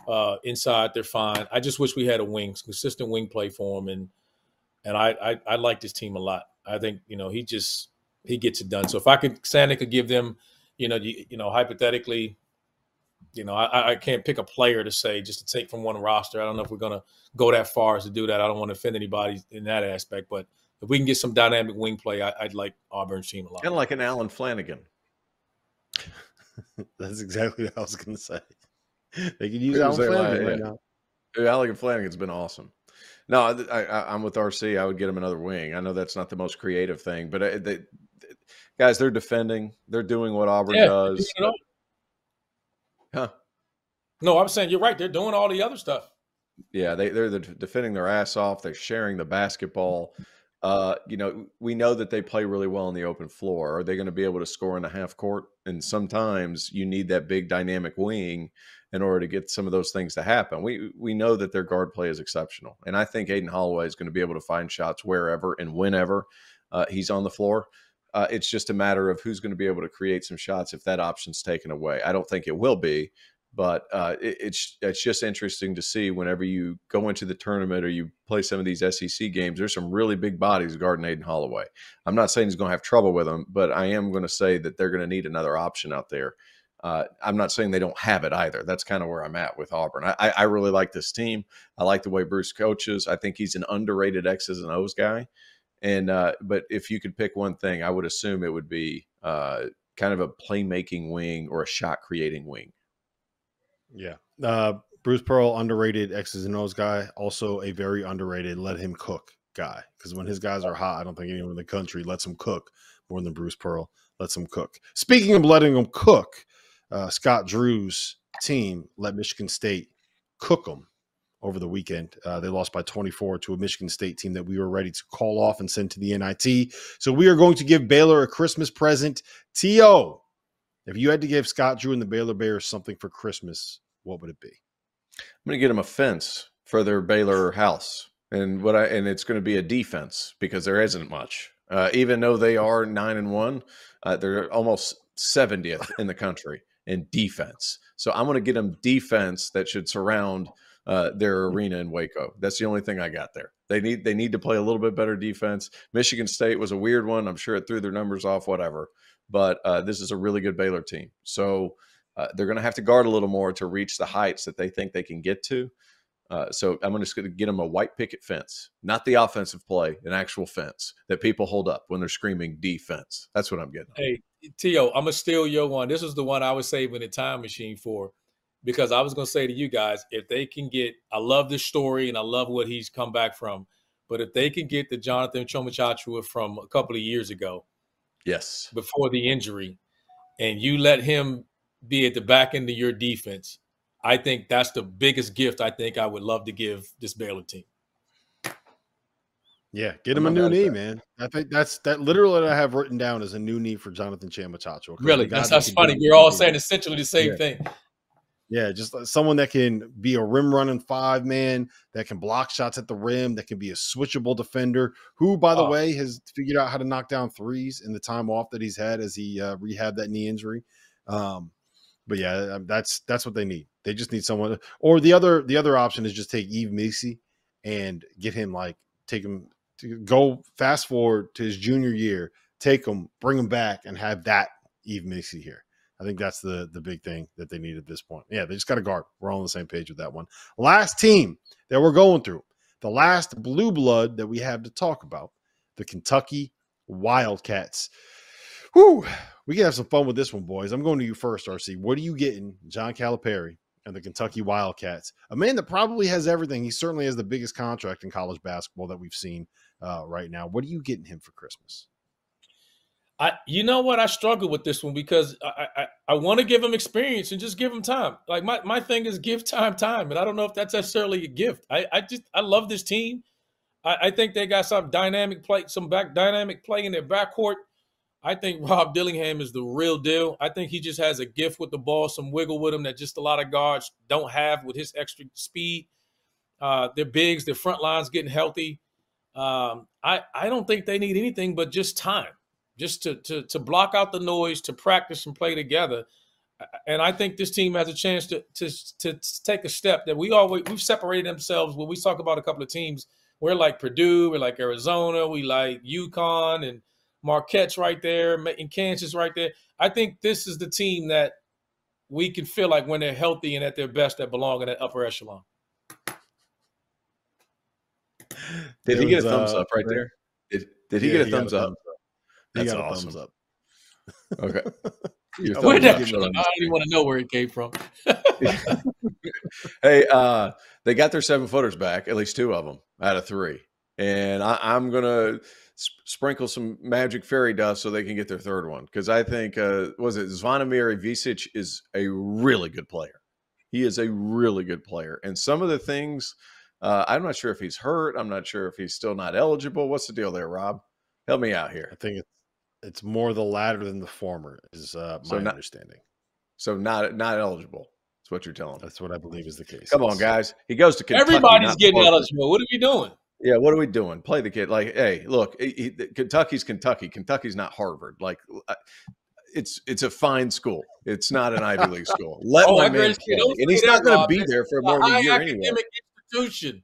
Uh, inside, they're fine. I just wish we had a wing, consistent wing play for him, and and I, I I like this team a lot. I think you know he just he gets it done. So if I could, Santa could give them, you know, you, you know, hypothetically, you know, I, I can't pick a player to say just to take from one roster. I don't know if we're gonna go that far as to do that. I don't want to offend anybody in that aspect, but if we can get some dynamic wing play, I, I'd like Auburn's team a lot. Kind of like an Allen Flanigan. That's exactly what I was going to say. They could use It Allen Flanigan like, right yeah. now. Dude, Allen Flanigan's been awesome. No, I, I, I'm with RC. I would get him another wing. I know that's not the most creative thing, but uh, they, guys, they're defending. They're doing what Auburn Yeah, does. you know, Huh? No, I'm saying you're right. They're doing all the other stuff. Yeah, they they're the, defending their ass off. They're sharing the basketball. Uh, you know, we know that they play really well on the open floor. Are they going to be able to score in the half court? And sometimes you need that big dynamic wing in order to get some of those things to happen. We we know that their guard play is exceptional, and I think Aden Holloway is going to be able to find shots wherever and whenever uh, he's on the floor. Uh, it's just a matter of who's going to be able to create some shots if that option's taken away. I don't think it will be, but uh, it, it's it's just interesting to see whenever you go into the tournament or you play some of these SEC games. There's some really big bodies guarding Aden Holloway. I'm not saying he's going to have trouble with them, but I am going to say that they're going to need another option out there. Uh, I'm not saying they don't have it either. That's kind of where I'm at with Auburn. I, I really like this team. I like the way Bruce coaches. I think he's an underrated X's and O's guy. And uh, but if you could pick one thing, I would assume it would be uh, kind of a playmaking wing or a shot creating wing. Yeah. Uh, Bruce Pearl, underrated X's and O's guy. Also a very underrated let him cook guy. Because when his guys are hot, I don't think anyone in the country lets him cook more than Bruce Pearl lets him cook. Speaking of letting him cook, uh, Scott Drew's team let Michigan State cook them over the weekend. Uh, they lost by 24 to a Michigan State team that we were ready to call off and send to the NIT. So we are going to give Baylor a Christmas present. T.O., if you had to give Scott Drew and the Baylor Bears something for Christmas, what would it be? I'm going to get them a fence for their Baylor house, and what I and it's going to be a defense because there isn't much. Uh, even though they are nine and one, uh, they're almost 70th in the country in defense. So I'm going to get them defense that should surround uh, their arena in Waco. That's the only thing I got there. They need they need to play a little bit better defense. Michigan State was a weird one. I'm sure it threw their numbers off, whatever. But uh, this is a really good Baylor team. So uh, they're going to have to guard a little more to reach the heights that they think they can get to. Uh, so I'm just going to get them a white picket fence, not the offensive play, an actual fence that people hold up when they're screaming defense. That's what I'm getting. Hey, T.O., I'm gonna steal your one. This is the one I was saving the time machine for because I was going to say to you guys, if they can get, I love this story and I love what he's come back from, but if they can get the Jonathan Tchamwa from a couple of years ago, yes, before the injury, and you let him be at the back end of your defense, I think that's the biggest gift I think I would love to give this Baylor team. Yeah, get him a new knee, that. man. I think that's that literally what I have written down is a new knee for Jonathan Tchamwa Tchatchoua. Really, that's, that's funny. We're all saying essentially the same yeah. thing. Yeah, just someone that can be a rim running five man, that can block shots at the rim, that can be a switchable defender. Who, by the oh. way, has figured out how to knock down threes in the time off that he's had as he uh, rehabbed that knee injury. Um, but yeah, um, that's that's what they need. They just need someone. Or the other the other option is just take Yves Missi and get him like take him to go fast forward to his junior year, take him, bring him back, and have that Yves Missi here. I think that's the the big thing that they need at this point. Yeah, they just got a guard. We're all on the same page with that one. Last team that we're going through, the last blue blood that we have to talk about, the Kentucky Wildcats. Whew, we can have some fun with this one, boys. I'm going to you first, RC. What are you getting, John Calipari and the Kentucky Wildcats? A man that probably has everything. He certainly has the biggest contract in college basketball that we've seen uh, right now. What are you getting him for Christmas? I, you know what? I struggle with this one because I, I, I want to give him experience and just give him time. Like my, my thing is give time, time, and I don't know if that's necessarily a gift. I, I just I love this team. I, I think they got some dynamic play, some back dynamic play in their backcourt. I think Rob Dillingham is the real deal. I think he just has a gift with the ball, some wiggle with him that just a lot of guards don't have with his extra speed. Uh, their bigs, their front lines getting healthy. Um, I I don't think they need anything but just time just to to to block out the noise, to practice and play together. And I think this team has a chance to to to take a step that we always we've separated themselves when we talk about a couple of teams. We're like Purdue, we're like Arizona, we like UConn and Marquette's right there, in Kansas right there. I think this is the team that we can feel like when they're healthy and at their best that belong in that upper echelon. Did he get a thumbs uh, up right there? Did, did he yeah, get a thumbs up? That's got awesome. thumbs up. Okay. Where did, I don't even want to know where it came from. hey, uh, they got their seven footers back, at least two of them out of three. And I, I, am going to sp- sprinkle some magic fairy dust so they can get their third one. Because I think, uh, was it Zvonimir Ivisic is a really good player. He is a really good player. And some of the things, uh, I'm not sure if he's hurt. I'm not sure if he's still not eligible. What's the deal there, Rob? Help me out here. I think it's it's more the latter than the former, is uh, my So not- understanding. So not not eligible. That's what you're telling me. That's what I believe is the case. Come on, yes. guys. He goes to Kentucky. Everybody's not getting Florida. eligible. What are we doing? Yeah, what are we doing? Play the kid. Like, hey, look, he, he- Kentucky's Kentucky. Kentucky's not Harvard. Like, it's it's a fine school. It's not an Ivy League school. Let Oh, my man play, and he's not going to be there for a more than a high year anyway. institution.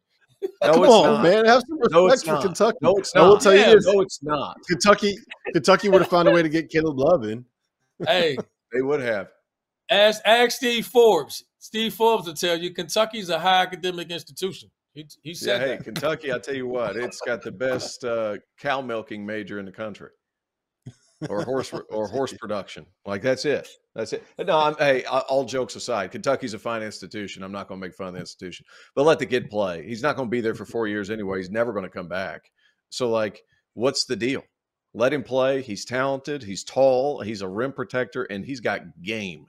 No, Come on, not. man. Have some respect No, for. Kentucky. No, it's not. I will not. tell Yeah, you this: No, it's not. Kentucky, Kentucky would have found a way to get Caleb Love in. Hey, They would have. ask ask Steve Forbes. Steve Forbes will tell you Kentucky's a high academic institution. He, he Yeah, said hey, that. Kentucky, I tell you what, it's got the best uh, cow milking major in the country, or horse or horse production. Like that's it. That's it. No, I'm, hey, all jokes aside, Kentucky's a fine institution. I'm not going to make fun of the institution, but let the kid play. He's not going to be there for four years anyway. He's never going to come back. So, like, what's the deal? Let him play. He's talented. He's tall. He's a rim protector, and he's got game.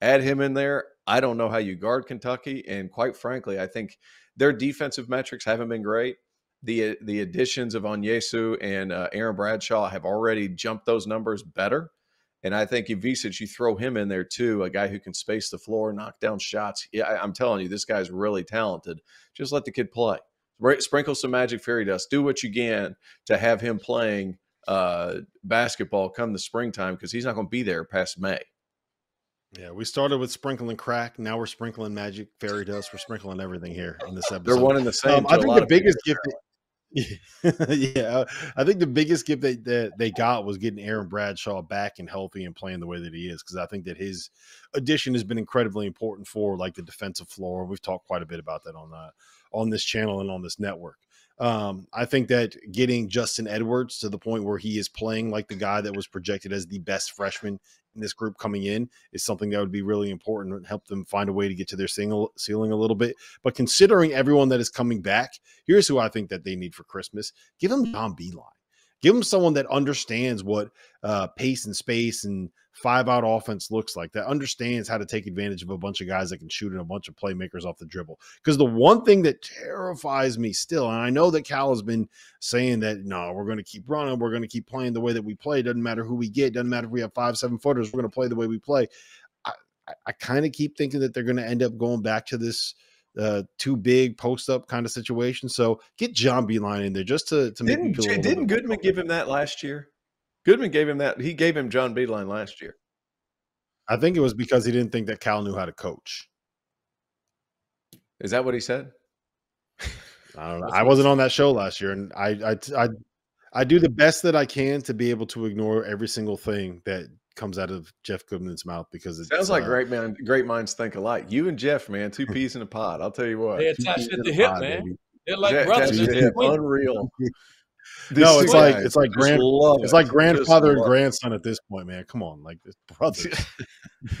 Add him in there. I don't know how you guard Kentucky, and quite frankly, I think their defensive metrics haven't been great. The the additions of Onyenso and uh, Aaron Bradshaw have already jumped those numbers better. And I think Ivisic, you throw him in there too, a guy who can space the floor, knock down shots. Yeah, I, I'm telling you, this guy's really talented. Just let the kid play. Sprinkle some magic fairy dust. Do what you can to have him playing uh, basketball come the springtime because he's not going to be there past May. Yeah, we started with sprinkling crack. Now we're sprinkling magic, fairy dust. We're sprinkling everything here in this episode. They're one and the same. Um, I think the biggest gift. That, yeah, I think the biggest gift that, that they got was getting Aaron Bradshaw back and healthy and playing the way that he is. Because I think that his addition has been incredibly important for like the defensive floor. We've talked quite a bit about that on uh, on this channel and on this network. Um, I think that getting Justin Edwards to the point where he is playing like the guy that was projected as the best freshman in this group coming in is something that would be really important and help them find a way to get to their single ceiling a little bit. But considering everyone that is coming back, here's who I think that they need for Christmas. Give them John Beilein. Give them someone that understands what uh, pace and space and five out offense looks like, that understands how to take advantage of a bunch of guys that can shoot and a bunch of playmakers off the dribble. Because the one thing that terrifies me still, and I know that Cal has been saying that no, we're going to keep running, we're going to keep playing the way that we play. Doesn't matter who we get, doesn't matter if we have five, seven footers, we're going to play the way we play. I, I, I kind of keep thinking that they're going to end up going back to this uh too big post up kind of situation. So get John Beilein in there just to to make Didn't a didn't Goodman give him that last year? Goodman gave him that. He gave him John Beilein last year. I think it was because he didn't think that Cal knew how to coach. Is that what he said? I don't know. I wasn't on that show last year, and I, I, I, I do the best that I can to be able to ignore every single thing that comes out of Jeff Goodman's mouth because it Sounds like uh, great man, great minds think alike. You and Jeff, man, two peas in a pod. I'll tell you what. They attached peas at the hip, pod, man. baby. They're like Jack- brothers. Jack- Jack- Jeff, unreal. No, it's like it's like grand, love it's like Just grandfather and love it. grandson at this point, man. Come on, like this brothers.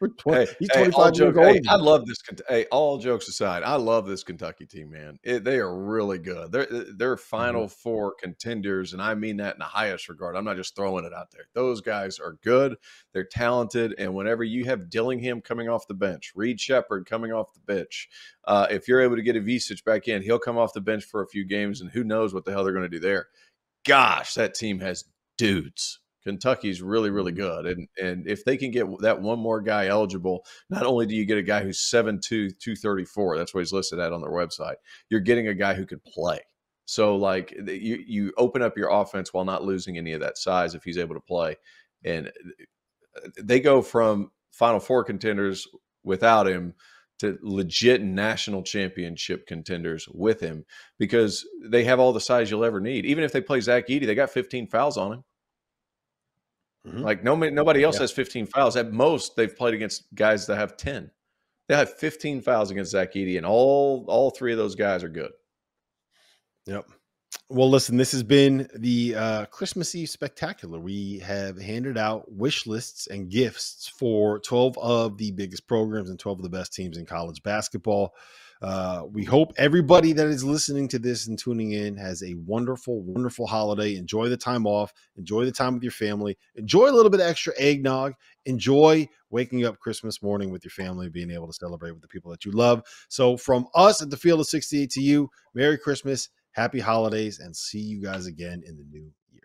We're 20 Hey, he's hey, all five years joke- hey, I love this. Hey, all jokes aside, I love this Kentucky team, man. It, they are really good. They're they're Final Four contenders, and I mean that in the highest regard. I'm not just throwing it out there. Those guys are good. They're talented, and whenever you have Dillingham coming off the bench, Reed Sheppard coming off the bench, uh, if you're able to get Ivisic back in, he'll come off the bench for a few games, and who knows what the hell they're going to do there. Gosh, that team has dudes. Kentucky's really, really good. And and if they can get that one more guy eligible, not only do you get a guy who's 7'2, 234, that's what he's listed at on their website, you're getting a guy who can play. So like you you open up your offense while not losing any of that size if he's able to play. And uh, they go from final four contenders without him to legit national championship contenders with him because they have all the size you'll ever need. Even if they play Zach Edey, they got 15 fouls on him. Mhm. Like no nobody else Yeah. has 15 fouls. At most, they've played against guys that have 10. They have 15 fouls against Zach Edey, and all all three of those guys are good. Yep. Well, listen, this has been the uh, Christmas Eve spectacular. We have handed out wish lists and gifts for 12 of the biggest programs and 12 of the best teams in college basketball. Uh, we hope everybody that is listening to this and tuning in has a wonderful, wonderful holiday. Enjoy the time off. Enjoy the time with your family. Enjoy a little bit of extra eggnog. Enjoy waking up Christmas morning with your family, being able to celebrate with the people that you love. So, from us at the Field of 68 to you, Merry Christmas, Happy Holidays, and see you guys again in the new year.